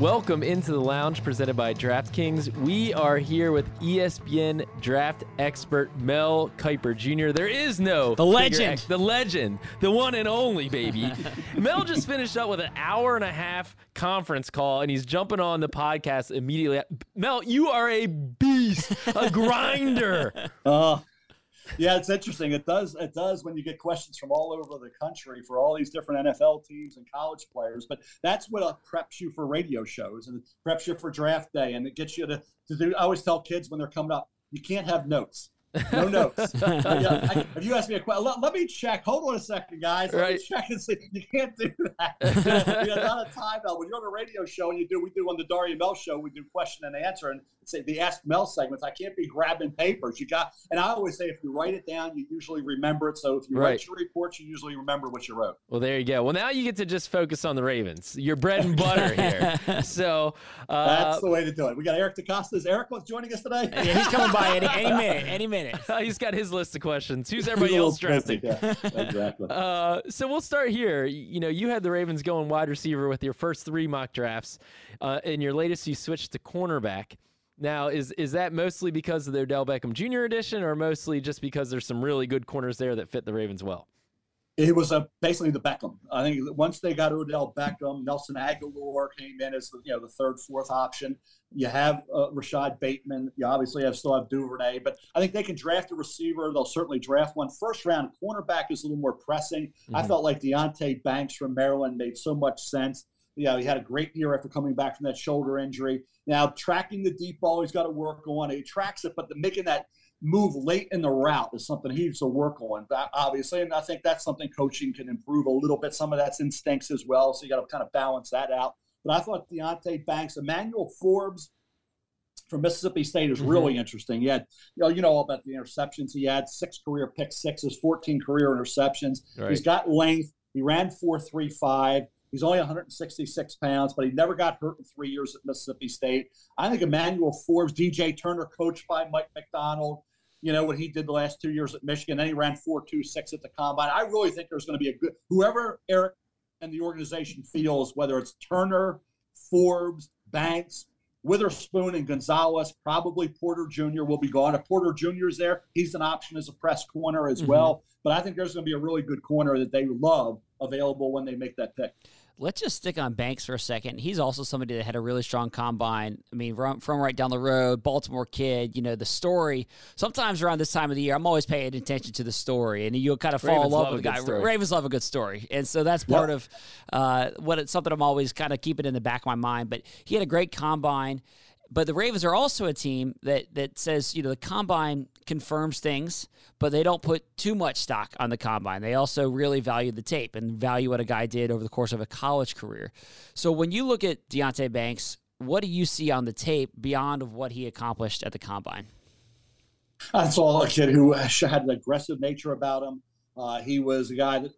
Welcome into the lounge presented by DraftKings. We are here with ESPN draft expert Mel Kiper Jr. There is no the legend, ex- the legend, the one and only baby. Mel just finished up with an hour and a half conference call, and he's jumping on the podcast immediately. Mel, you are a beast, a grinder. Oh, yeah, it's interesting. It does. It does when you get questions from all over the country for all these different NFL teams and college players. But that's what uh, preps you for radio shows and preps you for draft day, and it gets you to, to do. I always tell kids when they're coming up, you can't have notes. No notes. yeah, I, if you ask me a question, let, let, me check. Hold on a second, guys. Let right. me check and see. You can't do that. you know, not a time now. When you're on a radio show and you do, we do on the Daria Mel show, we do question and answer and say the Ask Mel segments. I can't be grabbing papers. You got, and I always say if you write it down, you usually remember it. So if you right. write your reports, you usually remember what you wrote. Well, there you go. Well, now you get to just focus on the Ravens. Your bread and butter here. so uh, that's the way to do it. We got Eric DeCosta. Is Eric joining us today? Yeah, he's coming by any, any minute. Any minute. he's got his his list of questions. Who's everybody else drafting? Yeah, exactly. Uh, so we'll start here. You know, you had the Ravens going wide receiver with your first three mock drafts. Uh, in your latest, you switched to cornerback. Now, is is that mostly because of the Odell Beckham Jr. edition, or mostly just because there's some really good corners there that fit the Ravens well? It was a, basically the Beckham. I think once they got Odell Beckham, Nelson Agholor came in as the, you know the third, fourth option. You have uh, Rashod Bateman. You obviously have still have Duvernay, but I think they can draft a receiver. They'll certainly draft one. First round cornerback is a little more pressing. Mm-hmm. I felt like Deonte Banks from Maryland made so much sense. You know, he had a great year after coming back from that shoulder injury. Now tracking the deep ball, he's got to work on. He tracks it, but the, making that move late in the route is something he needs to work on, obviously. And I think that's something coaching can improve a little bit. Some of that's instincts as well. So you got to kind of balance that out. But I thought Deonte Banks, Emmanuel Forbes from Mississippi State is really mm-hmm. interesting. He had, you know, you know all about the interceptions. He had six career pick sixes, 14 career interceptions. Right. He's got length. He ran 4.35. He's only 166 pounds, but he never got hurt in three years at Mississippi State. I think Emmanuel Forbes, DJ Turner, coached by Mike Macdonald, you know, what he did the last two years at Michigan. Then he ran 4.26 at the combine. I really think there's going to be a good, whoever Eric and the organization feels, whether it's Turner, Forbes, Banks, Witherspoon, and Gonzalez, probably Porter Jr. will be gone. If Porter Jr. is there, he's an option as a press corner as mm-hmm. well. But I think there's going to be a really good corner that they love available when they make that pick. Let's just stick on Banks for a second. He's also somebody that had a really strong combine. I mean, from, from right down the road, Baltimore kid. You know the story. Sometimes around this time of the year, I'm always paying attention to the story, and you'll kind of fall in love, with the guy. Story. Ravens love a good story, and so that's part yep. of uh, what it's something I'm always kind of keeping in the back of my mind. But he had a great combine. But the Ravens are also a team that that says, you know, the combine confirms things, but they don't put too much stock on the combine. They also really value the tape and value what a guy did over the course of a college career. So when you look at Deonte Banks, what do you see on the tape beyond of what he accomplished at the combine? I saw a kid who had an aggressive nature about him. Uh, he was a guy that,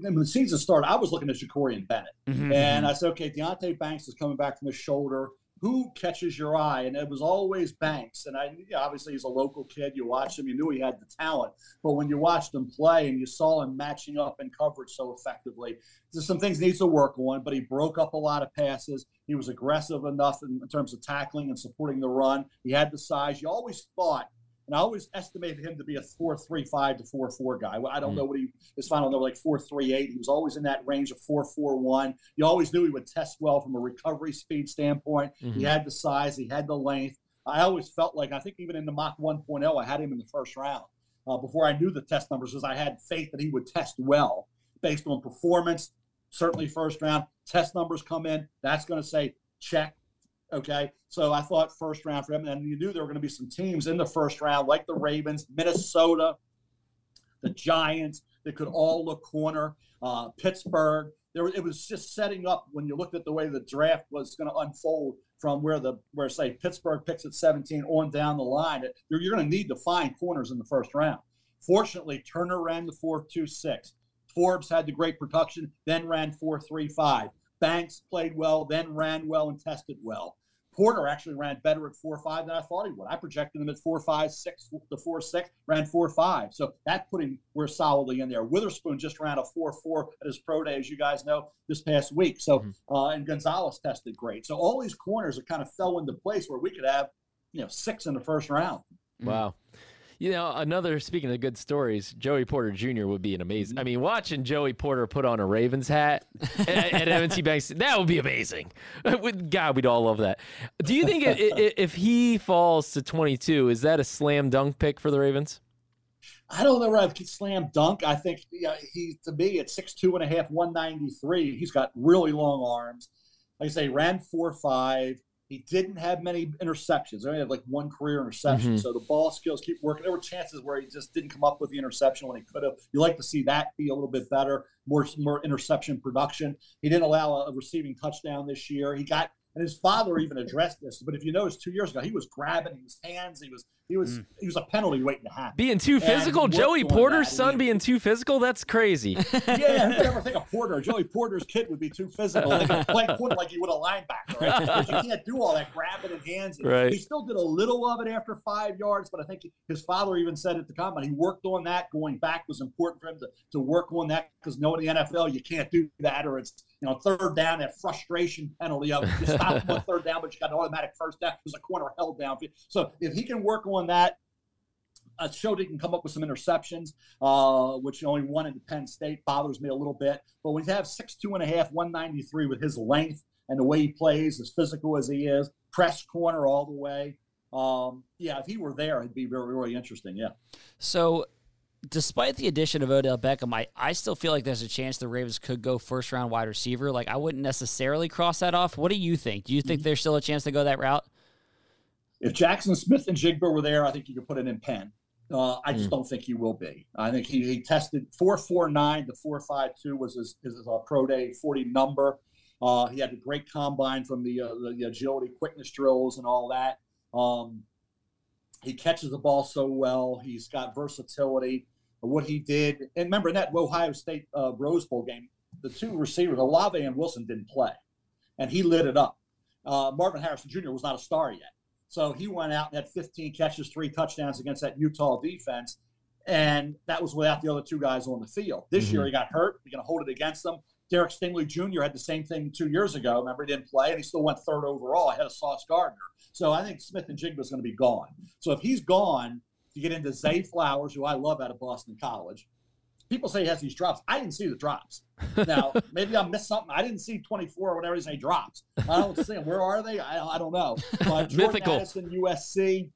when the season started, I was looking at Jakorian Bennett. Mm-hmm. And I said, okay, Deonte Banks is coming back from his shoulder who catches your eye? And it was always Banks. And I, obviously, he's a local kid. You watched him, you knew he had the talent. But when you watched him play and you saw him matching up in coverage so effectively, there's some things he needs to work on. But he broke up a lot of passes. He was aggressive enough in, in terms of tackling and supporting the run. He had the size. You always thought and I always estimated him to be a four three five to four four guy. I don't mm know what he his final number like four three eight. He was always in that range of four four one. You always knew he would test well from a recovery speed standpoint. Mm-hmm. He had the size, he had the length. I always felt like I think even in the mock 1.0, I had him in the first round uh, before I knew the test numbers, because I had faith that he would test well based on performance. Certainly, first round test numbers come in. That's going to say check Okay. So I thought first round for him. And you knew there were going to be some teams in the first round, like the Ravens, Minnesota, the Giants, that could all look corner, uh, Pittsburgh. there it was just setting up when you looked at the way the draft was going to unfold from where the where say Pittsburgh picks at 17 on down the line. You're, you're going to need to find corners in the first round. Fortunately, Turner ran the 4.26. Forbes had the great production, then ran 4.35. Banks played well, then ran well and tested well. Porter actually ran better at four or five than I thought he would. I projected him at four five six to four six, ran four five. So that put him we're solidly in there. Witherspoon just ran a four four at his pro day, as you guys know, this past week. So mm-hmm. uh, and Gonzalez tested great. So all these corners are kind of fell into place where we could have, you know, six in the first round. Wow. You know, another speaking of good stories, Joey Porter Jr. would be an amazing. I mm-hmm. mean, watching Joey Porter put on a Ravens hat at, at M&T Bank, that would be amazing. God, we'd all love that. Do you think if, if he falls to 22, is that a slam dunk pick for the Ravens? I don't know if slam dunk. I think yeah, he to me at six two and a half, one ninety three. He's got really long arms. Like I say, ran four five. He didn't have many interceptions. He only had like one career interception. Mm-hmm. So the ball skills keep working. There were chances where he just didn't come up with the interception when he could have. You like to see that be a little bit better, more more interception production. He didn't allow a, a receiving touchdown this year. He got and his father even addressed this. But if you notice, two years ago, he was grabbing his hands. He was he was mm. he was a penalty waiting to happen. Being too physical, Joey Porter's son being too physical. That's crazy. yeah, who would ever think of Porter? Joey Porter's kid would be too physical. They could play Porter like he would a linebacker. Right? Because you can't do all that grabbing and hands. Right. He still did a little of it after five yards, but I think his father even said at the combine he worked on that. Going back was important for him to, to work on that because knowing the NFL, you can't do that or it's you know third down that frustration penalty of you stop on third down, but you got an automatic first down because the corner held down. So if he can work on that uh, showed he can come up with some interceptions, uh, which only one in Penn State bothers me a little bit. But when you have six two and a half, one ninety three with his length and the way he plays, as physical as he is, press corner all the way. Um, yeah, if he were there, it'd be very, really interesting. Yeah. So, despite the addition of Odell Beckham, I, I still feel like there's a chance the Ravens could go first round wide receiver. Like, I wouldn't necessarily cross that off. What do you think? Do you think mm-hmm. there's still a chance to go that route? If Jaxon Smith-Njigba were there, I think you could put it in pen. Uh, I just mm. don't think he will be. I think he, he tested 449 to 452 was his, his uh, pro day 40 number. Uh, he had a great combine from the, uh, the, the agility quickness drills and all that. Um, he catches the ball so well. He's got versatility. What he did, and remember in that Ohio State uh, Rose Bowl game, the two receivers, Olave and Wilson, didn't play, and he lit it up. Uh, Marvin Harrison Jr. was not a star yet. So he went out and had 15 catches, three touchdowns against that Utah defense. And that was without the other two guys on the field. This mm-hmm. year he got hurt. You're going to hold it against them. Derek Stingley Jr. had the same thing two years ago. Remember, he didn't play, and he still went third overall ahead of Sauce Gardner. So I think Smith-Njigba is going to be gone. So if he's gone, you get into Zay Flowers, who I love out of Boston College people say he has these drops. I didn't see the drops. Now, maybe I missed something. I didn't see 24 or whatever he say drops. I don't see them. Where are they? I, I don't know. But Mythical. Addison, USC.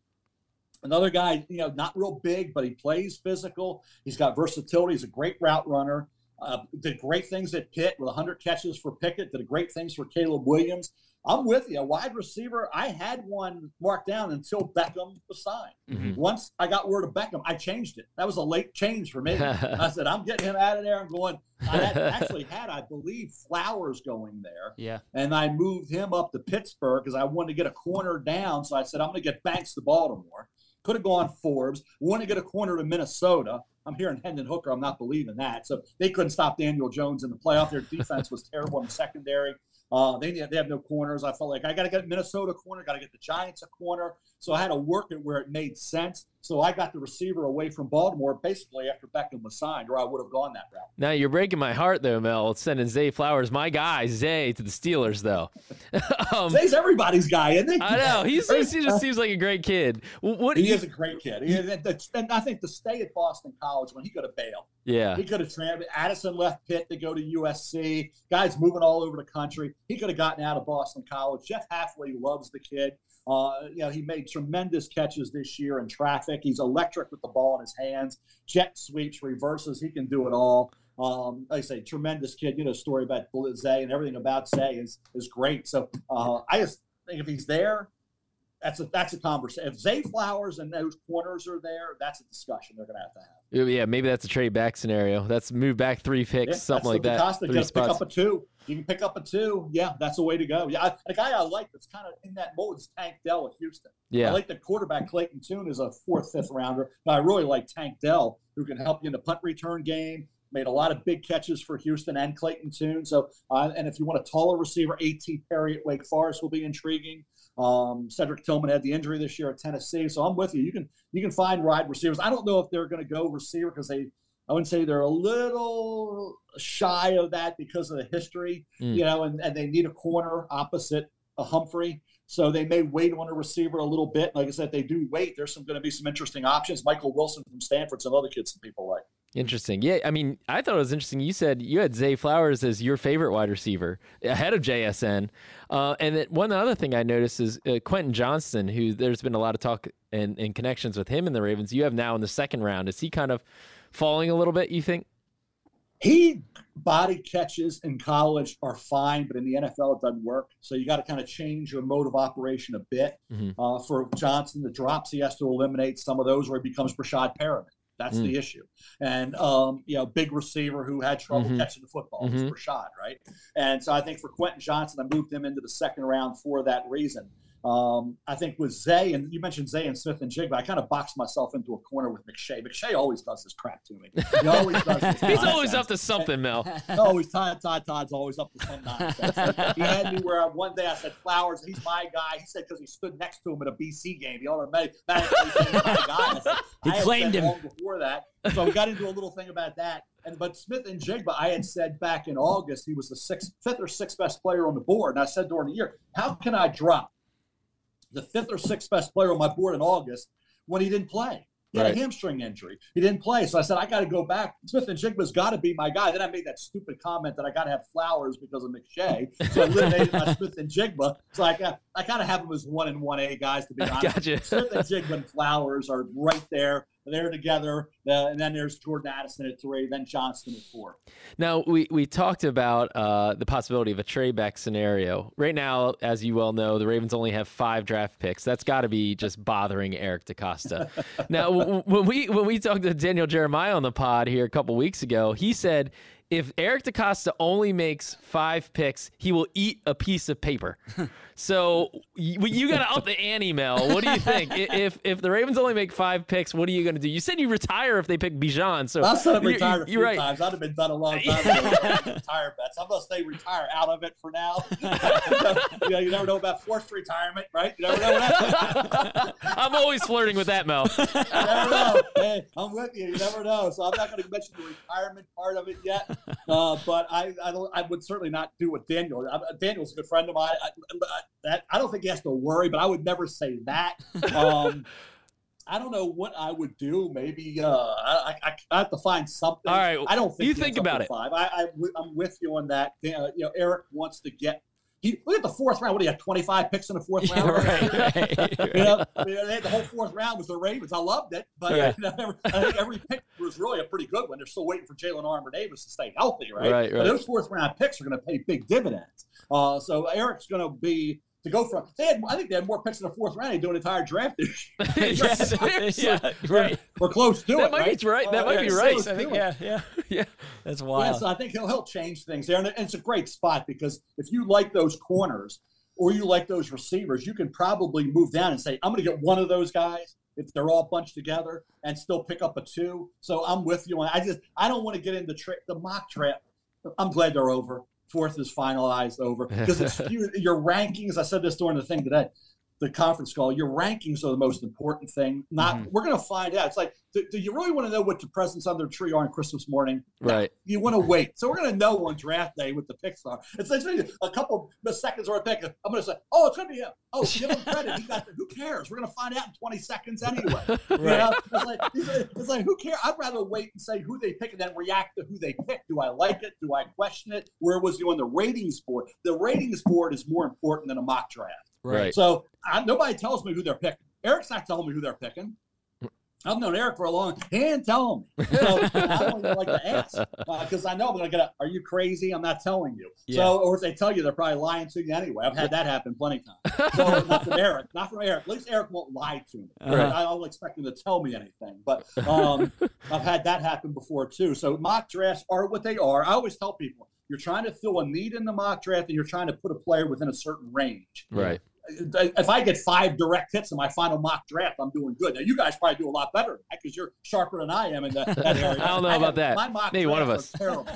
Another guy, you know, not real big, but he plays physical. He's got versatility. He's a great route runner. Uh, did great things at Pitt with 100 catches for Pickett. Did great things for Caleb Williams. I'm with you. A wide receiver, I had one marked down until Beckham was signed. Mm-hmm. Once I got word of Beckham, I changed it. That was a late change for me. I said, I'm getting him out of there. I'm going. I had, actually had, I believe, Flowers going there. Yeah. And I moved him up to Pittsburgh because I wanted to get a corner down. So I said, I'm going to get Banks to Baltimore. Could have gone Forbes. Want to get a corner to Minnesota. I'm hearing Hendon Hooker. I'm not believing that. So they couldn't stop Daniel Jones in the playoff. Their defense was terrible in the secondary. Uh, they they have no corners. I felt like I got to get Minnesota corner, got to get the Giants a corner. So I had to work it where it made sense. So I got the receiver away from Baltimore basically after Beckham was signed, or I would have gone that route. Now you're breaking my heart though, Mel. Sending Zay Flowers, my guy, Zay, to the Steelers though. um, Zay's everybody's guy, isn't he? I know. He's, he just seems like a great kid. What, he, he is a great kid. He, and I think to stay at Boston College when he could have bailed. Yeah. He could have traded. Addison left Pitt to go to USC. Guys moving all over the country. He could have gotten out of Boston College. Jeff Hafley loves the kid. Uh, you know, he made tremendous catches this year in traffic. He's electric with the ball in his hands, jet sweeps, reverses. He can do it all. Um, like I say, tremendous kid. You know, story about Zay and everything about Zay is is great. So uh, I just think if he's there, that's a that's a conversation. If Zay Flowers and those corners are there, that's a discussion they're going to have to have. Yeah, maybe that's a trade back scenario. That's move back three picks, Yeah, something like that. DeCosta three gets. Pick spots. up a two. You can pick up a two. Yeah, that's the way to go. Yeah, I, the guy I like that's kind of in that mold is Tank Dell at Houston. Yeah. I like the quarterback Clayton Tune is a fourth, fifth rounder, but I really like Tank Dell, who can help you in the punt return game. Made a lot of big catches for Houston and Clayton Tune. So, uh, and if you want a taller receiver, A.T. Perry at Wake Forest will be intriguing. Um, Cedric Tillman had the injury this year at Tennessee, so I'm with you. You can you can find wide receivers. I don't know if they're going to go receiver because they I wouldn't say they're a little shy of that because of the history, Mm. you know, and, and they need a corner opposite a Humphrey. So they may wait on a receiver a little bit. Like I said, they do wait. There's some going to be some interesting options. Michael Wilson from Stanford, some other kids that people like. Interesting. Yeah, I mean, I thought it was interesting. You said you had Zay Flowers as your favorite wide receiver ahead of JSN. Uh, and then one other thing I noticed is uh, Quentin Johnston, who there's been a lot of talk and, and connections with him in the Ravens. You have now in the second round. Is he kind of falling a little bit, you think? He body catches in college are fine, but in the NFL it doesn't work. So you got to kind of change your mode of operation a bit. Mhm. Uh, for Johnston, the drops he has to eliminate some of those, where he becomes Breshad Perriman. That's Mm. the issue. And um, you know, big receiver who had trouble Mhm. catching the football was Mhm. Rashad, right? And so I think for Quentin Johnston, I moved him into the second round for that reason. Um, I think with Zay, and you mentioned Zay and Smith-Njigba, I kind of boxed myself into a corner with McShay. McShay always does this crap to me. He always does this He's always up to something, Mel. always Todd, Todd, Todd's always up to some nonsense. he had me where one day I said Flowers, he's my guy. He said because he stood next to him at a BC game, he automatically my guy. Said, He claimed him. long before that, so we got into a little thing about that. And but Smith-Njigba, I had said back in August he was the sixth, fifth or sixth best player on the board, and I said during the year, how can I drop the fifth or sixth best player on my board in August when he didn't play? He had Right. a hamstring injury. He didn't play. So I said, I got to go back. Smith-Njigba's got to be my guy. Then I made that stupid comment that I got to have flowers because of McShay. So I eliminated my Smith-Njigba. So I got, I kind of have them as one and one A guys to be honest. Gotcha. Smith-Njigba and Flowers are right there. They're together. Uh, and then there's Jordan Addison at three, then Johnston at four. Now we we talked about uh, the possibility of a trade back scenario. Right now, as you well know, the Ravens only have five draft picks. That's got to be just bothering Eric DeCosta. now, w- when we when we talked to Daniel Jeremiah on the pod here a couple weeks ago, he said if Eric DeCosta only makes five picks, he will eat a piece of paper. so you, you got to up the ante, Mel. What do you think? If if the Ravens only make five picks, what are you going to do? You said you retire if they pick Bijan. So I said I'm you're- retired a few you're right. times. I'd have been done a long time ago. Retire bets. I'm gonna stay retire out of it for now. you, know, you never know about forced retirement, right? You never know what I'm always flirting with that, Mel. You never know. Hey, I'm with you. You never know. So I'm not going to mention the retirement part of it yet. Uh, but I, I, I would certainly not do what Daniel. I, Daniel's a good friend of mine. I, that, I don't think he has to worry, but I would never say that. Um, I don't know what I would do. Maybe uh, I, I, I have to find something. All right, I don't think you think about it. Five. I, I, I'm with you on that. Uh, you know, Eric wants to get. He look at the fourth round. What do you have? 25 picks in the fourth Yeah, round. right, right, You know, they had the whole fourth round was the Ravens. I loved it, but Right. you know, every, I think every pick was really a pretty good one. They're still waiting for Jalyn Armour-Davis to stay healthy, right? Right, right. those fourth round picks are going to pay big dividends. Uh, so Eric's going to be to go from. They had, I think they had more picks in the fourth round than do an entire draft this year. yeah, yeah, right. We're close to it. That it. might be right? right. That Uh, might be right. I think, yeah, yeah, Yeah. That's Yeah, wild. so I think he'll, he'll change things there. And it's a great spot because if you like those corners or you like those receivers, you can probably move down and say, I'm going to get one of those guys if they're all bunched together and still pick up a two. So I'm with you. on I just, I don't want to get into tri- the mock trap. I'm glad they're over. Fourth is finalized over because your rankings. I said this during the thing today, the conference call. Your rankings are the most important thing. Not Mm-hmm. we're going to find out. It's like, do, do you really want to know what the presents under the tree are on Christmas morning? No. Right. You want to wait. So we're going to know on draft day what the picks are. It's literally a couple of seconds or a pick. I'm going to say, oh, it's going to be him. Oh, give him credit. He got the, who cares? We're going to find out in 20 seconds anyway. You know? it's, like, it's like, who cares? I'd rather wait and say who they pick and then react to who they pick. Do I like it? Do I question it? Where was you on the ratings board? The ratings board is more important than a mock draft. Right. So I, nobody tells me who they're picking. Eric's not telling me who they're picking. I've known Eric for a long. He didn't tell me, so I don't even like to ask because uh, I know I'm gonna get. A, Are you crazy? I'm not telling you. Yeah. So, or if they tell you, they're probably lying to you anyway. I've had that happen plenty of times. So not from Eric, not from Eric. At least Eric won't lie to me. Uh-huh. I don't expect him to tell me anything, but um, I've had that happen before too. So mock drafts are what they are. I always tell people you're trying to fill a need in the mock draft, and you're trying to put a player within a certain range. Right if I get five direct hits in my final mock draft, I'm doing good. Now you guys probably do a lot better because you're sharper than I am in that, that area. I don't know I about have, that. My mock Maybe one of us. Terrible.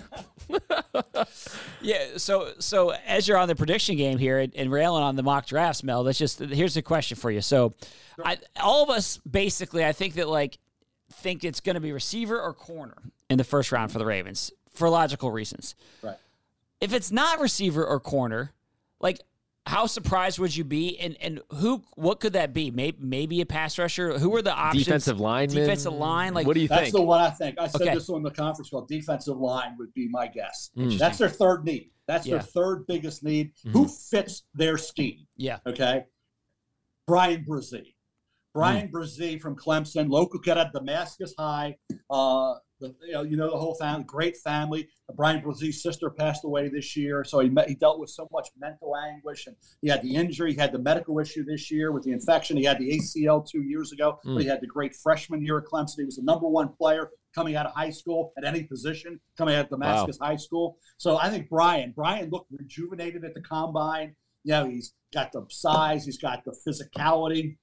yeah. So so as you're on the prediction game here and, and, railing on the mock drafts, Mel, that's just here's a question for you. So, sure. I, all of us basically, I think that like think it's going to be receiver or corner in the first round for the Ravens for logical reasons. Right. If it's not receiver or corner, like how surprised would you be? And and who? What could that be? Maybe maybe a pass rusher. Who are the options? Defensive line. Defensive line. Like what do you that's think? That's the one I think. I said okay. this on the conference call. Defensive line would be my guess. That's their third need. That's yeah. their third biggest need. Mm-hmm. Who fits their scheme? Yeah. Okay. Bryan Bresee. Bryan mm. Bresee from Clemson, local kid at Damascus High. Uh, the, you know, you know the whole family, great family. Bryan Bresee's sister passed away this year, so he met, he dealt with so much mental anguish, and he had the injury, he had the medical issue this year with the infection. He had the ACL two years ago, mm. but he had the great freshman year at Clemson. He was the number one player coming out of high school at any position, coming out of Damascus wow. High School. So I think Bryan, Bryan looked rejuvenated at the combine. You know, he's got the size, he's got the physicality.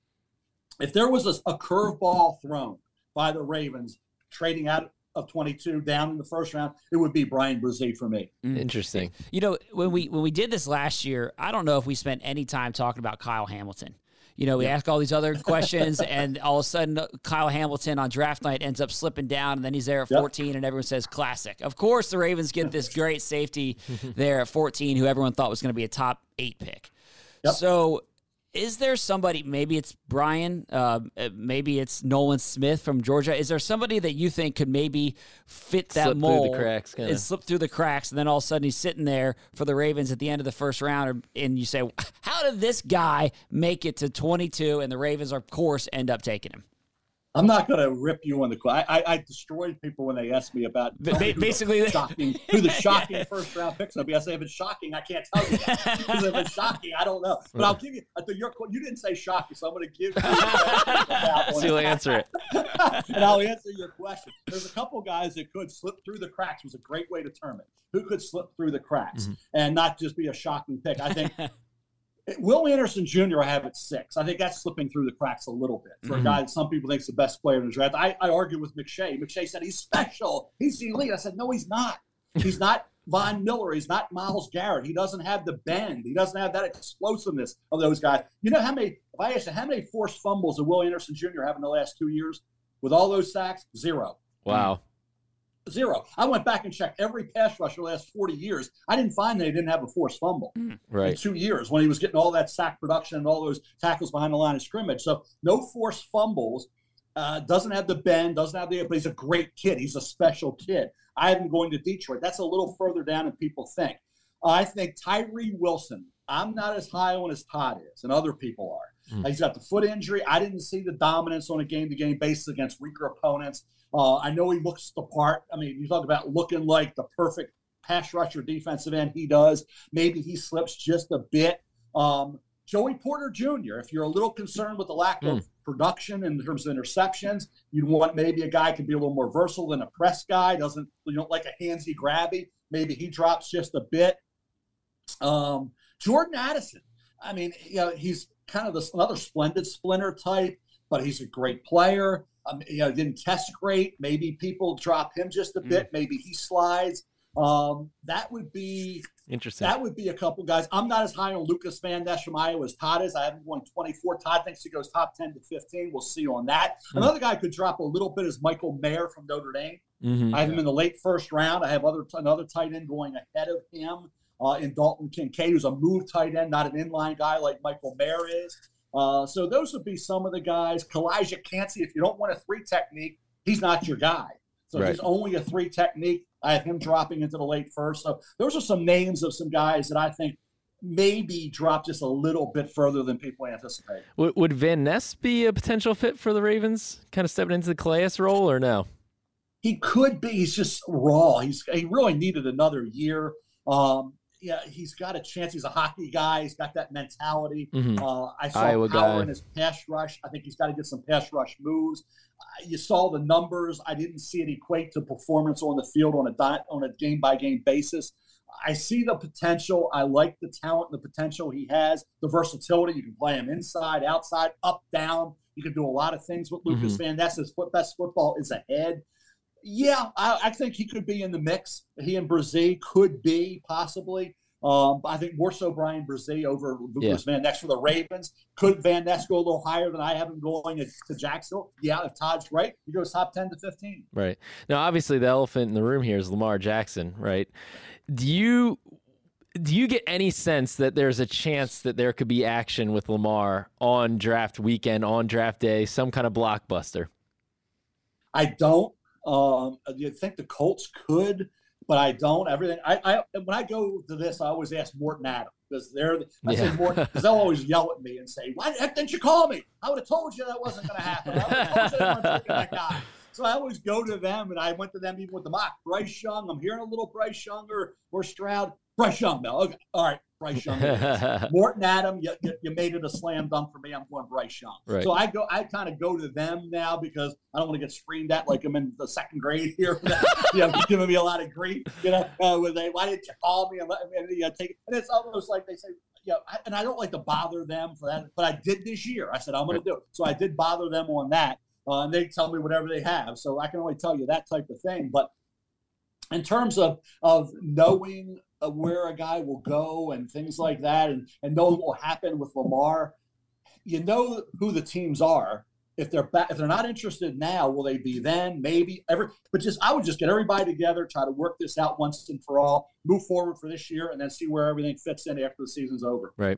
If there was a, a curveball thrown by the Ravens trading out of 22 down in the first round, it would be Bryan Bresee for me. Mm. Interesting. You know, when we when we did this last year, I don't know if we spent any time talking about Kyle Hamilton. You know, we yeah. ask all these other questions, and all of a sudden, Kyle Hamilton on draft night ends up slipping down, and then he's there at 14, yep. and everyone says classic. Of course, the Ravens get this great safety there at 14, who everyone thought was going to be a top eight pick. Yep. So is there somebody maybe it's brian uh, maybe it's nolan smith from georgia is there somebody that you think could maybe fit that slip mold through the cracks, and slip through the cracks and then all of a sudden he's sitting there for the ravens at the end of the first round and you say how did this guy make it to 22 and the ravens of course end up taking him I'm not going to rip you on the. I, I, I destroyed people when they asked me about basically who the shocking, who the shocking first round picks will be. I say if it's shocking, I can't tell you because if it's shocking, I don't know. But I'll give you. Your, you didn't say shocking, so I'm going to give you. So you'll answer it, and I'll answer your question. There's a couple guys that could slip through the cracks. Was a great way to term it. Who could slip through the cracks mm-hmm. and not just be a shocking pick? I think Will Anderson Jr. I have at six. I think that's slipping through the cracks a little bit for mm-hmm. a guy that some people think is the best player in the draft. I, I argue with McShay. McShay said he's special. He's the elite. I said no, he's not. He's not Von Miller. He's not Myles Garrett. He doesn't have the bend. He doesn't have that explosiveness of those guys. You know how many? If I asked you how many forced fumbles did Will Anderson Jr. have in the last two years with all those sacks? Zero. Wow. Zero. I went back and checked every pass rusher the last 40 years. I didn't find that he didn't have a forced fumble mm. right. in two years when he was getting all that sack production and all those tackles behind the line of scrimmage. So no forced fumbles. Uh, doesn't have the bend, doesn't have the, but he's a great kid. He's a special kid. I have him going to Detroit. That's a little further down than people think. I think Tyree Wilson. I'm not as high on as Todd is, and other people are. Mm. He's got the foot injury. I didn't see the dominance on a game-to-game basis against weaker opponents. Uh, I know he looks the part. I mean, you talk about looking like the perfect pass rusher defensive end. He does. Maybe he slips just a bit. Um, Joey Porter Jr., if you're a little concerned with the lack mm. of hmm. production in terms of interceptions, you'd want maybe a guy could be a little more versatile than a press guy. Doesn't you know like a handsy grabby? Maybe he drops just a bit. Um, Jordan Addison. I mean, you know, he's kind of this another splendid splinter type, but he's a great player. Um, you know, didn't test great. Maybe people drop him just a mm. bit. Maybe he slides. Um, that would be interesting. That would be a couple guys. I'm not as high on Lucas Van Ness from Iowa as Todd is. I haven't won 24. Todd thinks he goes top 10 to 15. We'll see on that. Mm. Another guy could drop a little bit is Michael Mayer from Notre Dame. Mm-hmm. I have him in the late first round. I have other another tight end going ahead of him uh, in Dalton Kincaid, who's a move tight end, not an inline guy like Michael Mayer is. Uh, so those would be some of the guys. Calijah Kancey, if you don't want a three technique, he's not your guy. So right. he's only a three technique. I have him dropping into the late first. So those are some names of some guys that I think maybe drop just a little bit further than people anticipate. Would, would Van Ness be a potential fit for the Ravens, kind of stepping into the Calais role, or no? He could be. He's just raw. He's he really needed another year. Um, yeah, he's got a chance. He's a hockey guy. He's got that mentality. Mhm. Uh, I saw Iowa power guy. in his pass rush. I think he's got to get some pass rush moves. Uh, you saw the numbers. I didn't see it equate to performance on the field on a di- on a game by game basis. I see the potential. I like the talent and the potential he has. The versatility. You can play him inside, outside, up, down. You can do a lot of things with Lucas Mhm. Van Ness. His foot- best football is ahead. Yeah, I, I think he could be in the mix. He and Brazil could be possibly. Um, I think more so Bryan Bresee over Lucas Van Ness for the Ravens. Could Van Ness go a little higher than I have him going to, to Jacksonville? Yeah, if Todd's right, he goes top 10 to 15. Right. Now, obviously, the elephant in the room here is Lamar Jackson, right? Do you do you get any sense that there's a chance that there could be action with Lamar on draft weekend, on draft day, some kind of blockbuster? I don't. Um, you think the Colts could, but I don't. Everything I, I when I go to this, I always ask Mort and Adam because they're. I Yeah. say Morton because they'll always yell at me and say, "Why the heck didn't you call me? I would have told you that wasn't going to happen. I would have told you they weren't that guy." So I always go to them, and I went to them even with the mock. Bryce Young. I'm hearing a little Bryce Young or, or Stroud. Bryce Young, Mel. Okay, all right, Bryce Young. Mort and Adam, you, you, you made it a slam dunk for me. I'm going Bryce Young. Right. So I go, I kind of go to them now because I don't want to get screamed at like I'm in the second grade here. you know, giving me a lot of grief. You know, uh, when they, why didn't you call me and let me you know, take it? And it's almost like they say, yeah, I, and I don't like to bother them for that, but I did this year. I said I'm going to do it. So I did bother them on that, uh, and they tell me whatever they have. So I can only tell you that type of thing. But in terms of of knowing uh, where a guy will go and things like that, and and know what will happen with Lamar, you know who the teams are. If they're back, if they're not interested now, will they be then? Maybe ever. But just I would just get everybody together, try to work this out once and for all, move forward for this year, and then see where everything fits in after the season's over. Right.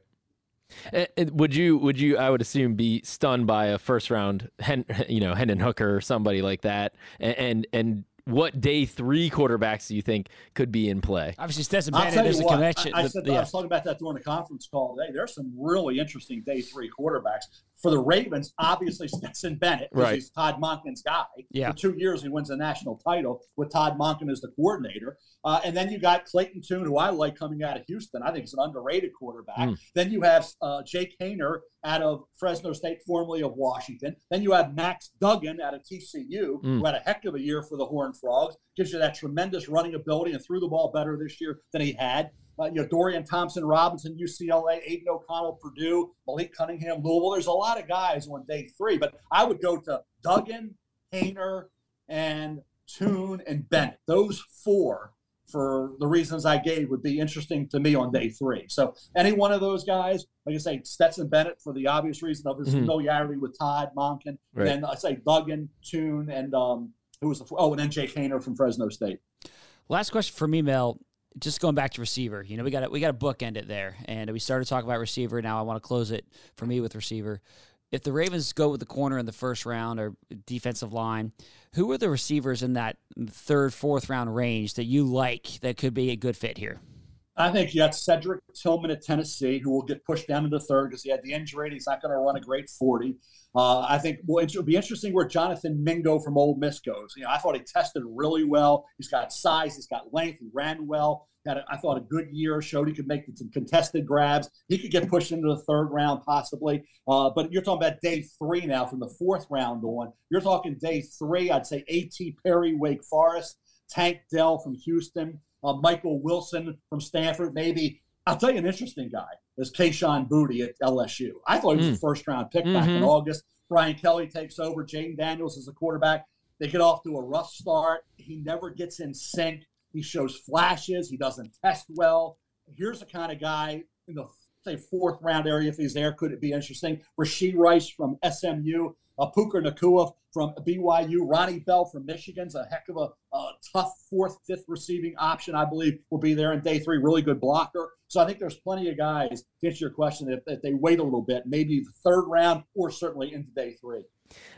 And- and would you would you I would assume be stunned by a first round Hen, you know Hendon Hooker or somebody like that and, and and what day three quarterbacks do you think could be in play? Obviously, Stetson Bennett is a what, connection. I, I the- said yeah. I was talking about that during the conference call today. There's some really interesting day three quarterbacks for the Ravens. Obviously, Stetson Bennett, because Right. he's Todd Monken's guy. Yeah. For two years, he wins the national title with Todd Monken as the coordinator. Uh, and then you got Clayton Tune, who I like coming out of Houston. I think he's an underrated quarterback. Mm. Then you have uh, Jake Haener out of Fresno State, formerly of Washington. Then you have Max Duggan out of TCU, Mm. who had a heck of a year for the Horned Frogs. Gives you that tremendous running ability and threw the ball better this year than he had. Uh, you know, Dorian Thompson, Robinson, UCLA, Aidan O'Connell, Purdue, Malik Cunningham, Louisville. There's a lot of guys on day three, but I would go to Duggan, Haener, and Tune and Bennett. Those four, for the reasons I gave, would be interesting to me on day three. So any one of those guys, like I say, Stetson Bennett for the obvious reason of his Mhm. familiarity with Todd Monken. Right. Then I say Duggan, Tune, and um, who was the oh, and then Jake Haener from Fresno State. Last question for me, Mel. Just going back to receiver, you know, we got we got to bookend it there, and we started talking about receiver. Now I want to close it for me with receiver. If the Ravens go with the corner in the first round or defensive line, who are the receivers in that third, fourth round range that you like that could be a good fit here? I think you got Cedric Tillman at Tennessee, who will get pushed down into third because he had the injury and he's not going to run a great 40. Uh, I think well, it'll be interesting where Jonathan Mingo from Ole Miss goes. You know, I thought he tested really well. He's got size, he's got length, he ran well. Had, a, I thought, a good year, showed he could make some contested grabs. He could get pushed into the third round possibly. Uh, but you're talking about day three now from the fourth round on. You're talking day three, I'd say A.T. Perry, Wake Forest, Tank Dell from Houston, uh, Michael Wilson from Stanford, maybe. I'll tell you an interesting guy is Kayshon Boutte at LSU. I thought he was Mm. a first round pick back in Mhm. August. Brian Kelly takes over. Jayden Daniels is the quarterback. They get off to a rough start. He never gets in sync. He shows flashes. He doesn't test well. Here's the kind of guy in the say fourth round area if he's there. Could it be interesting? Rashee Rice from SMU, uh, Puka Nacua from BYU, Ronnie Bell from Michigan's a heck of a, a tough fourth, fifth receiving option. I believe will be there in day three. Really good blocker. So I think there's plenty of guys to answer your question if, if they wait a little bit, maybe the third round or certainly into day three.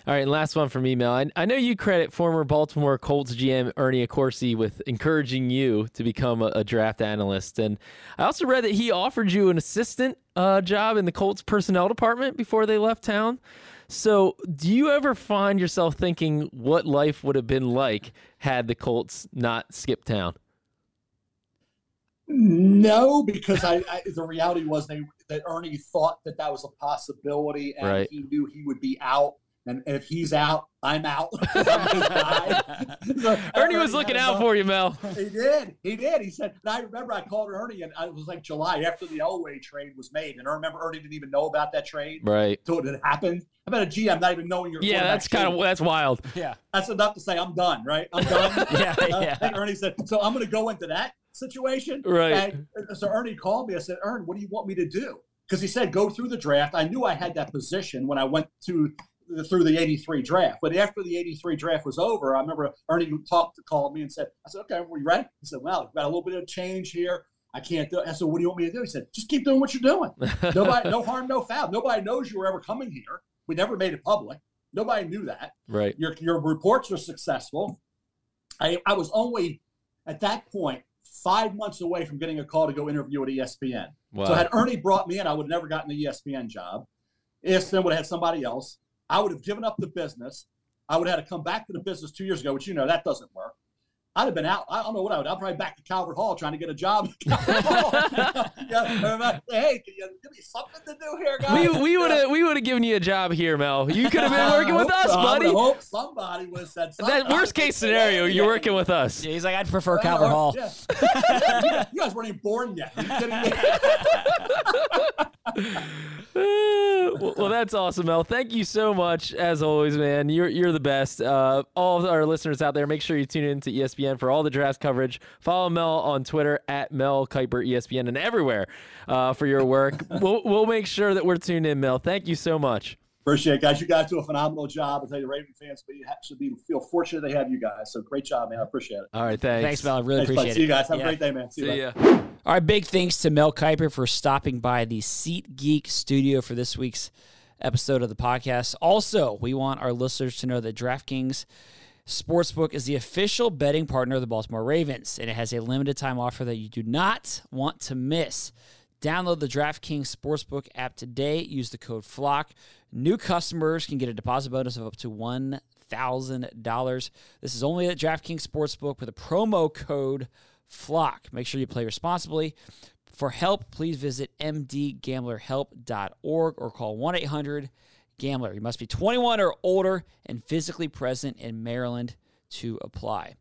All right, and last one from email. I, I know you credit former Baltimore Colts GM Ernie Accorsi with encouraging you to become a, a, draft analyst, and I also read that he offered you an assistant uh, job in the Colts personnel department before they left town. So, do you ever find yourself thinking what life would have been like had the Colts not skipped town? No, because I, I, the reality was they that Ernie thought that that was a possibility, and right. he knew he would be out. And if he's out, I'm out. so Ernie was looking out for you, Mel. He did. He did. He said, and I remember I called Ernie, and it was like July after the Elway trade was made. And I remember Ernie didn't even know about that trade. Right. Until it had happened. How about a GM not even knowing your Yeah, that's kind of that's wild. Yeah. That's enough to say I'm done, right? I'm done. yeah, uh, yeah. And Ernie said, so I'm going to go into that situation. Right. And so Ernie called me. I said, Ern, what do you want me to do? Because he said, go through the draft. I knew I had that position when I went to through the 83 draft. But after the 83 draft was over, I remember Ernie talked, to called me and said, I said, okay, were you ready? He said, well, we've got a little bit of change here. I can't do it. I said, what do you want me to do? He said, just keep doing what you're doing. Nobody, no harm, no foul. Nobody knows you were ever coming here. We never made it public. Nobody knew that. Right. Your, your reports were successful. I, I was only at that point five months away from getting a call to go interview at ESPN. Wow. So had Ernie brought me in, I would have never gotten the ESPN job. ESPN would have had somebody else. I would have given up the business. I would have had to come back to the business two years ago, which you know that doesn't work. I'd have been out. I don't know what I would. I'd probably back to Calvert Hall trying to get a job. yeah, hey, can you give me something to do here, guys? We, we would have we would have given you a job here, Mel. You could have been working with us, so. buddy. I hope somebody would have said something. That worst case scenario, you're working with us. Yeah, he's like, I'd prefer Calvert Hall. Yeah. you, guys, weren't even born yet. Are you kidding me? well, well, that's awesome, Mel. Thank you so much, as always, man. You're you're the best. Uh, all of our listeners out there, make sure you tune in to ESPN for all the draft coverage. Follow Mel on Twitter at Mel Kiper ESPN and everywhere uh, for your work. we'll we'll make sure that we're tuned in, Mel. Thank you so much. Appreciate it, guys. You guys do a phenomenal job. I tell you, Raven fans should be feel fortunate they have you guys. So great job, man. I appreciate it. All right, thanks. Thanks, Mel. I really thanks, appreciate it. See you guys. Have yeah. a great day, man. See, See you. ya. All right, big thanks to Mel Kiper for stopping by the SeatGeek studio for this week's episode of the podcast. Also, we want our listeners to know that DraftKings Sportsbook is the official betting partner of the Baltimore Ravens, and it has a limited time offer that you do not want to miss. Download the DraftKings Sportsbook app today. Use the code FLOCK. New customers can get a deposit bonus of up to $1,000. This is only at DraftKings Sportsbook with a promo code FLOCK. Make sure you play responsibly. For help, please visit mdgamblerhelp.org or call 1 800 Gambler. You must be 21 or older and physically present in Maryland to apply.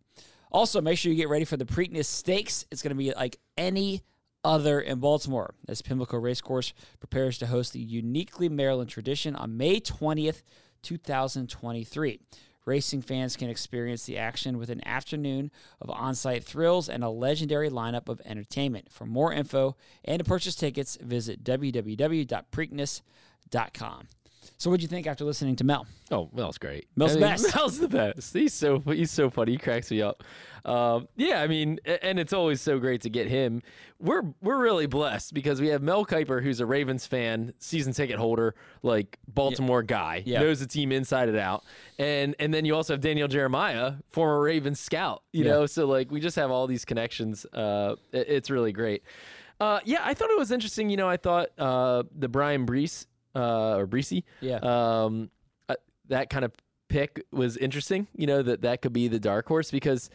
Also, make sure you get ready for the Preakness Stakes. It's going to be like any other in Baltimore as Pimlico Racecourse prepares to host the uniquely Maryland tradition on May 20th, 2023. Racing fans can experience the action with an afternoon of on site thrills and a legendary lineup of entertainment. For more info and to purchase tickets, visit www.preakness.com. So, what'd you think after listening to Mel? Oh, Mel's great. Mel's I the mean, best. Mel's the best. He's so he's so funny. He cracks me up. Um, yeah, I mean, and it's always so great to get him. We're we're really blessed because we have Mel Kiper, who's a Ravens fan, season ticket holder, like Baltimore guy, Yeah. knows the team inside and out, and and then you also have Daniel Jeremiah, former Ravens scout. You Yeah. know, so like we just have all these connections. Uh, it- it's really great. Uh, yeah, I thought it was interesting. You know, I thought uh, the Brian Brees uh, or Breesy, Yeah. um, uh, that kind of pick was interesting. You know that that could be the dark horse because,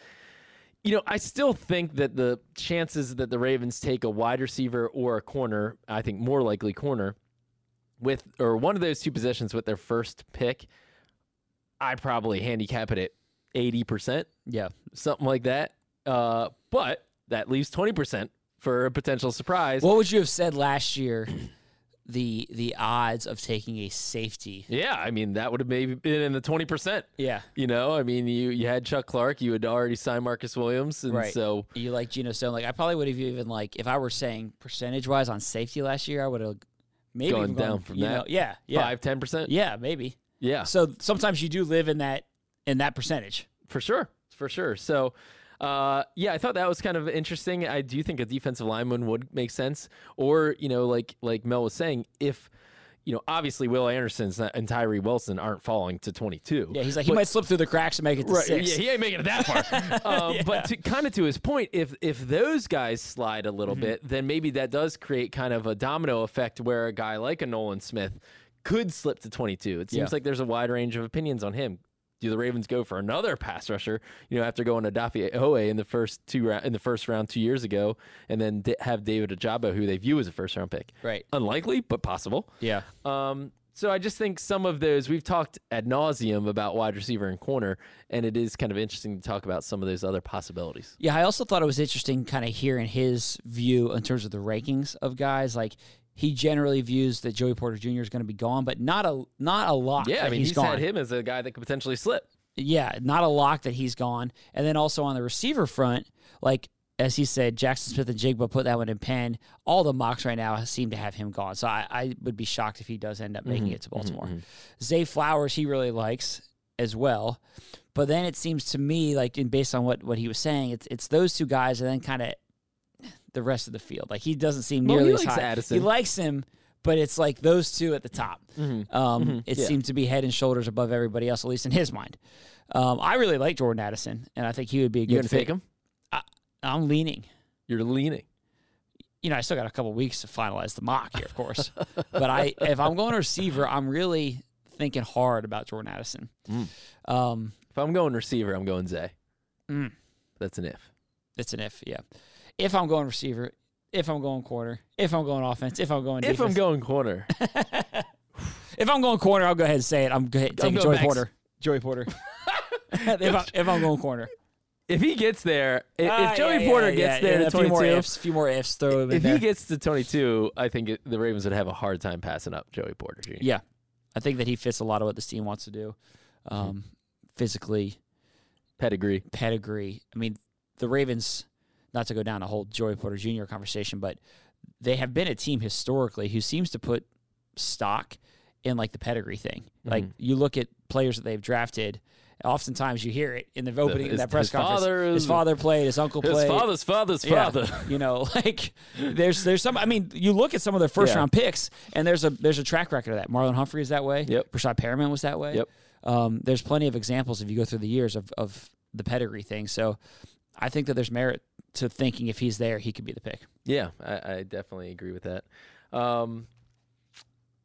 you know, I still think that the chances that the Ravens take a wide receiver or a corner, I think more likely corner, with or one of those two positions with their first pick, I probably handicap it at eighty percent, Yeah. something like that. Uh, but that leaves twenty percent for a potential surprise. What would you have said last year? The the odds of taking a safety. yeah, I mean that would have maybe been in the twenty percent. Yeah. You know, I mean, you you had Chuck Clark, you had already signed Marcus Williams, and Right. so You like Geno Stone. Like I probably would have even like if I were saying percentage wise on safety last year, I would have maybe even down gone, from you that? know, yeah, yeah, five, ten percent. yeah, maybe. Yeah, So sometimes you do live in that in that percentage. for sure, for sure. So, uh, yeah, I thought that was kind of interesting. I do think a defensive lineman would make sense, or you know, like like Mel was saying, if you know, obviously Will Anderson's and Tyree Wilson aren't falling to 22. Yeah, he's like he But- might slip through the cracks and make it to Right, six. yeah, he ain't making it that far. um, But to, kind of to his point, if if those guys slide a little Mm-hmm. bit, then maybe that does create kind of a domino effect where a guy like a Nolan Smith could slip to 22. It seems Yeah. like there's a wide range of opinions on him. Do the Ravens go for another pass rusher? You know, after going to Dafi Oweh in the first two round in the first round two years ago, and then di- have David Ojabo, who they view as a first round pick. Right. Unlikely, but possible. Yeah. Um, so I just think some of those we've talked ad nauseum about wide receiver and corner, and it is kind of interesting to talk about some of those other possibilities. Yeah, I also thought it was interesting kind of hearing his view in terms of the rankings of guys. Like he generally views that Joey Porter Jr. is going to be gone, but not a not a lock. Yeah, I mean he's he's gone. had him as a guy that could potentially slip. Yeah, not a lock that he's gone. And then also on the receiver front, like as he said, Jaxon Smith-Njigba put that one in pen. All the mocks right now seem to have him gone. So I, I would be shocked if he does end up making mm-hmm. it to Baltimore. Mm-hmm. Zay Flowers, he really likes as well. But then it seems to me, like in based on what, what he was saying, it's it's those two guys and then kind of the rest of the field. Like he doesn't seem Well, nearly as likes high. Addison. He likes him, but it's like those two at the top. Um, It Yeah. seems to be head and shoulders above everybody else, at least in his mind. Um, I really like Jordan Addison, and I think he would be a You good gonna fit. take him? I'm leaning. You're leaning. You know, I still got a couple weeks to finalize the mock here, of course. but I, if I'm going receiver, I'm really thinking hard about Jordan Addison. Mm. Um, If I'm going receiver, I'm going Zay. Mm. That's an if. it's an if, yeah. If I'm going receiver, if I'm going corner, if I'm going offense, if I'm going If I'm going corner, If I'm going corner, I'll go ahead and say it. I'm go ahead, taking going Joey Max. Porter. Joey Porter. if, I, if I'm going corner. if he gets there, if, Ah, Joey yeah, Porter yeah, gets yeah, there to a few more 22, ifs, few more ifs, throw him in if there. he gets to 22, I think it, the Ravens would have a hard time passing up Joey Porter Jr. yeah, I think that he fits a lot of what this team wants to do. Mm-hmm. Um, physically, Pedigree. pedigree. I mean, the Ravens, not to go down a whole Joey Porter Jr. conversation, but they have been a team historically who seems to put stock in like the pedigree thing. Like Mm-hmm. you look at players that they've drafted. Oftentimes, you hear it in the opening his- that press his conference. father his father played. His uncle played, His father's father's Yeah, father. you know, like there's there's some. I mean, you look at some of their first Yeah. round picks, and there's a there's a track record of that. Marlon Humphrey is that way. Yep. Breshad Perriman was that way. Yep. Um, there's plenty of examples if you go through the years of of the pedigree thing. So, I think that there's merit to thinking if he's there, he could be the pick. Yeah, I, I definitely agree with that. Um,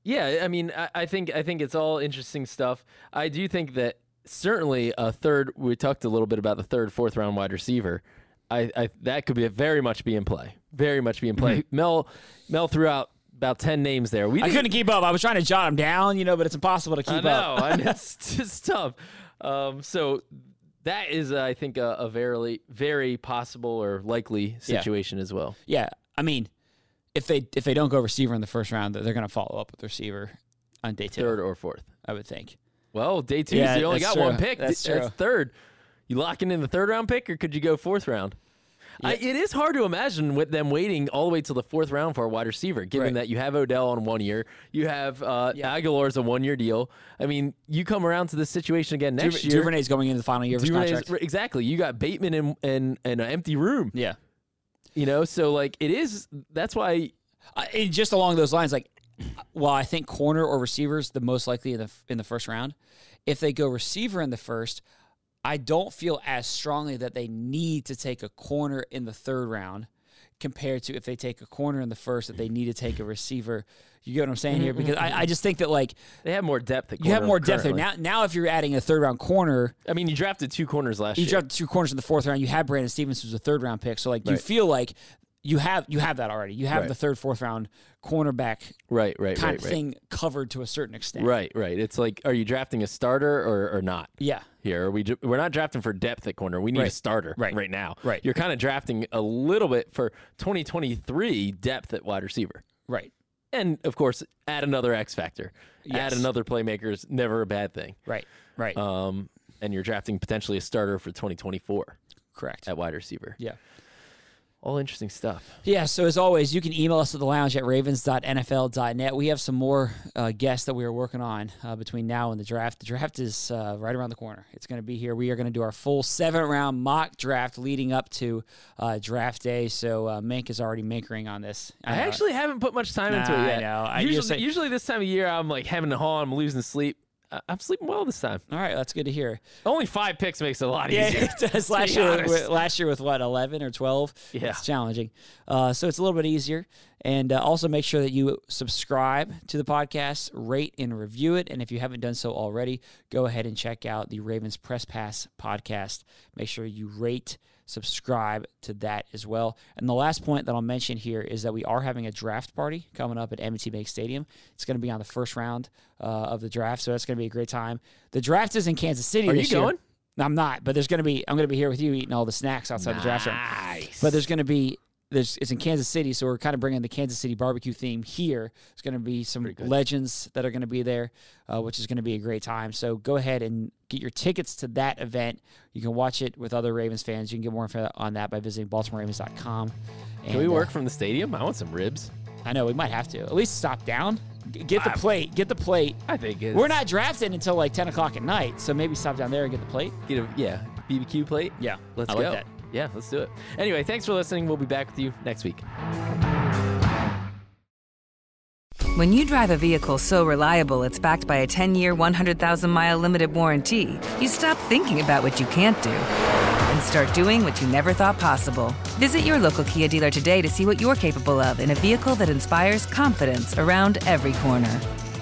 yeah, I mean, I, I think I think it's all interesting stuff. I do think that certainly a third. We talked a little bit about the third, fourth round wide receiver. I, I that could be very much be in play. Very much be in play. Mel Mel threw out about ten names there. We I couldn't keep up. I was trying to jot them down, you know, but it's impossible to I keep know, up. and it's just tough. Um, so that is, uh, I think, a, a very, very possible or likely situation as well. Yeah, I mean, if they if they don't go receiver in the first round, they're going to follow up with receiver on day two. Third or fourth. I would think. Well, day two, Yeah, you only that's got one pick. That's That's true. third. You locking in the third round pick, or could you go fourth round? I, it is hard to imagine with them waiting all the way till the fourth round for a wide receiver, given Right. that you have Odell on one year, you have uh, Yeah. Agholor's a one year deal. I mean, you come around to this situation again next Duver- year. Duvernay's going into the final year of his contract. exactly. You got Bateman in, in, in an empty room. Yeah. You know, so like it is. That's why. And just along those lines, like, well, I think corner or receivers the most likely in the in the first round. If they go receiver in the first, I don't feel as strongly that they need to take a corner in the third round compared to if they take a corner in the first that they need to take a receiver. You get what I'm saying here? Because I, I just think that like They have more depth. At you have more depth currently. there now. Now, if you're adding a third round corner, I mean, you drafted two corners last year. you year. dropped two corners in the fourth round. You had Brandon Stephens, who's a third round pick. So like you feel like you have you have that already. You have Right. the third, fourth round cornerback right, right, kind right, of right. thing covered to a certain extent. Right, right. It's like, are you drafting a starter or, or not? Yeah. Here, Are we we're not drafting for depth at corner. We need a starter Right. right now. Right. You're kind of drafting a little bit for 2023 depth at wide receiver, Right. and of course, add another X factor. Add another playmaker is never a bad thing. Right. Right. Um, and you're drafting potentially a starter for 2024 Correct. at wide receiver. yeah. All interesting stuff. Yeah, so as always, you can email us at the lounge at ravens.nfl.net. We have some more uh, guests that we are working on uh, between now and the draft. The draft is uh, right around the corner. It's going to be here. We are going to do our full seven round mock draft leading up to uh, draft day. So uh, Mink is already mankering on this. I actually haven't put much time into Nah, it I yet. know. I- usually, you're usually this time of year, I'm like having a haul. I'm losing sleep. I'm sleeping well this time. All right, that's good to hear. Only five picks makes it a lot easier. Yeah, it does. Last year, with, last year with what eleven or twelve? Yeah. it's challenging. Uh, so it's a little bit easier. And uh, also make sure that you subscribe to the podcast, rate and review it. And if you haven't done so already, go ahead and check out the Ravens Press Pass podcast. Make sure you rate, subscribe to that as well. And the last point that I'll mention here is that we are having a draft party coming up at M&T Bank Stadium. It's going to be on the first round uh, of the draft, so that's going to be a great time. The draft is in Kansas City. Are you year. going? No, I'm not, but there's gonna be I'm gonna be here with you eating all the snacks outside the draft room. But there's gonna be there's it's in Kansas City, so we're kind of bringing the Kansas City barbecue theme here. There's gonna be some legends that are gonna be there, uh, which is gonna be a great time. So go ahead and get your tickets to that event. You can watch it with other Ravens fans. You can get more info on that by visiting BaltimoreRavens.com. Can we work from the stadium? I want some ribs. I know we might have to at least stop down, G- get the plate, get the plate. I think it's, We're not drafting until like 10 o'clock at night, so maybe stop down there and get the plate. Get a yeah BBQ plate. Yeah, Let's I go. like that. Yeah, let's do it. Anyway, thanks for listening. We'll be back with you next week. When you drive a vehicle so reliable it's backed by a 10 year, 100,000 mile limited warranty, you stop thinking about what you can't do and start doing what you never thought possible. Visit your local Kia dealer today to see what you're capable of in a vehicle that inspires confidence around every corner.